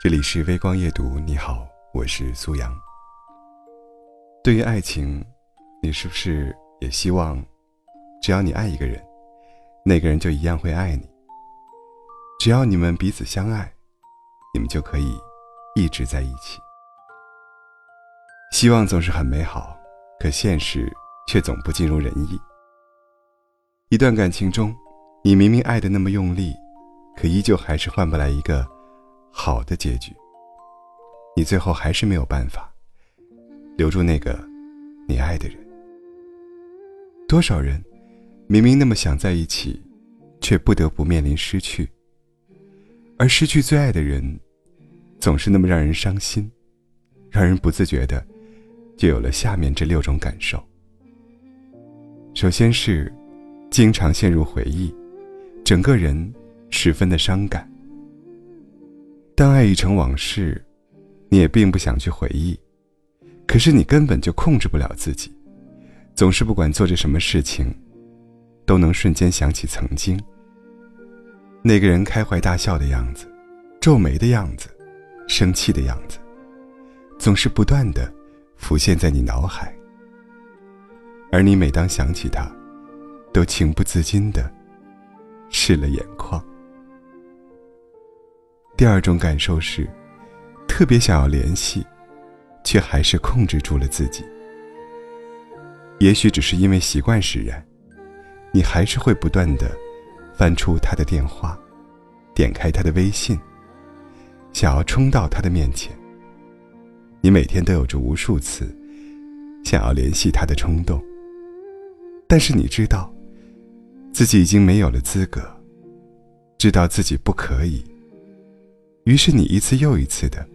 这里是微光夜读，你好，我是苏阳。对于爱情，你是不是也希望，只要你爱一个人，那个人就一样会爱你？只要你们彼此相爱，你们就可以一直在一起。希望总是很美好，可现实却总不尽如人意。一段感情中，你明明爱的那么用力，可依旧还是换不来一个。好的结局，你最后还是没有办法留住那个你爱的人。多少人明明那么想在一起，却不得不面临失去。而失去最爱的人，总是那么让人伤心，让人不自觉的就有了下面这六种感受。首先是经常陷入回忆，整个人十分的伤感。当爱已成往事，你也并不想去回忆，可是你根本就控制不了自己，总是不管做着什么事情，都能瞬间想起曾经。那个人开怀大笑的样子，皱眉的样子，生气的样子，总是不断的浮现在你脑海。而你每当想起他，都情不自禁的湿了眼眶。第二种感受是，特别想要联系，却还是控制住了自己。也许只是因为习惯使然，你还是会不断的翻出他的电话，点开他的微信，想要冲到他的面前。你每天都有着无数次想要联系他的冲动，但是你知道，自己已经没有了资格，知道自己不可以。于是你一次又一次的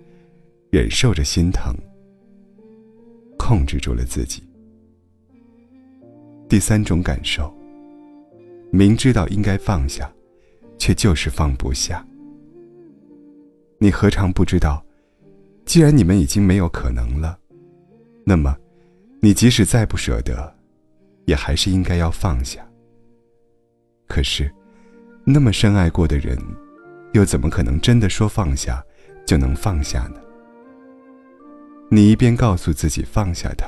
忍受着心疼，控制住了自己。第三种感受，明知道应该放下，却就是放不下。你何尝不知道，既然你们已经没有可能了，那么，你即使再不舍得，也还是应该要放下。可是，那么深爱过的人。又怎么可能真的说放下就能放下呢？你一边告诉自己放下他，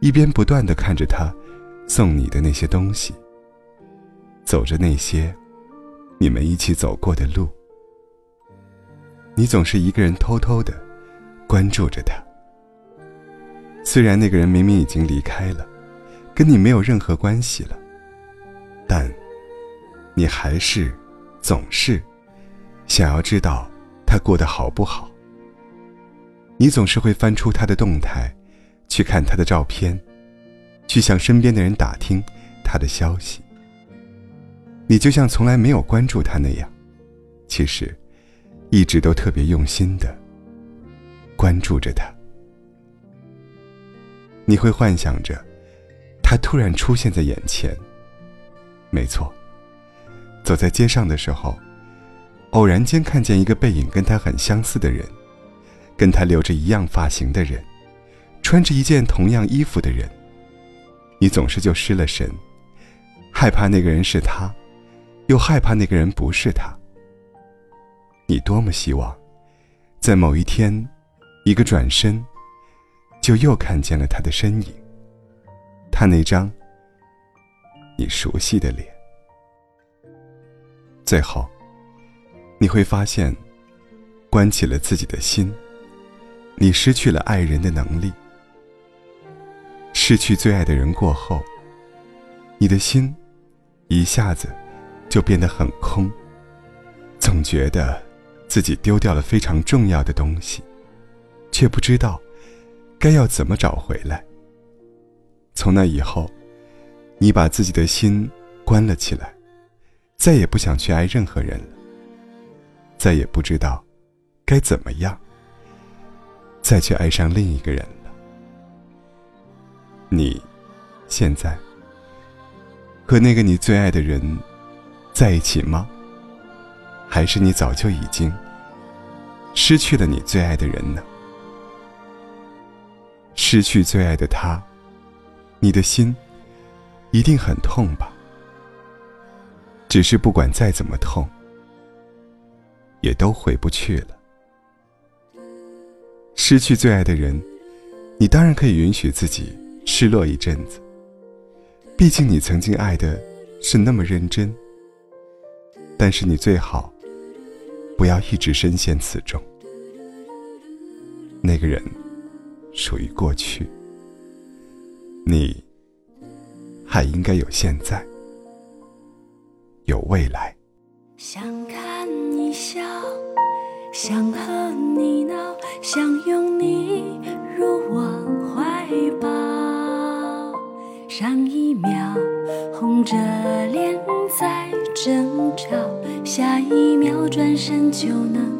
一边不断的看着他送你的那些东西，走着那些你们一起走过的路。你总是一个人偷偷的关注着他。虽然那个人明明已经离开了，跟你没有任何关系了，但你还是总是。想要知道他过得好不好，你总是会翻出他的动态，去看他的照片，去向身边的人打听他的消息。你就像从来没有关注他那样，其实一直都特别用心的关注着他。你会幻想着他突然出现在眼前。没错，走在街上的时候。偶然间看见一个背影跟他很相似的人，跟他留着一样发型的人，穿着一件同样衣服的人，你总是就失了神，害怕那个人是他，又害怕那个人不是他。你多么希望，在某一天，一个转身，就又看见了他的身影，他那张你熟悉的脸，最后。你会发现，关起了自己的心，你失去了爱人的能力。失去最爱的人过后，你的心一下子就变得很空，总觉得自己丢掉了非常重要的东西，却不知道该要怎么找回来。从那以后，你把自己的心关了起来，再也不想去爱任何人了。再也不知道该怎么样再去爱上另一个人了。你现在和那个你最爱的人在一起吗？还是你早就已经失去了你最爱的人呢？失去最爱的他，你的心一定很痛吧？只是不管再怎么痛。也都回不去了。失去最爱的人，你当然可以允许自己失落一阵子。毕竟你曾经爱的是那么认真。但是你最好不要一直深陷此中。那个人属于过去，你还应该有现在，有未来。想和你闹，想拥你入我怀抱。上一秒红着脸在争吵，下一秒转身就能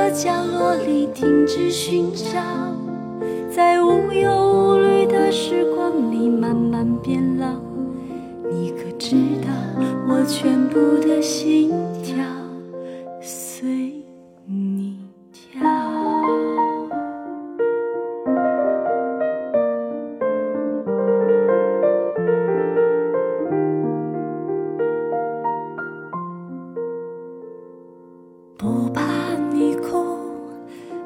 的角落里停止寻找，在无忧无虑的时光里慢慢变老。你可知道我全部的心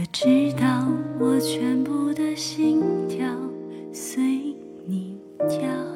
可知道我全部的心跳随你跳？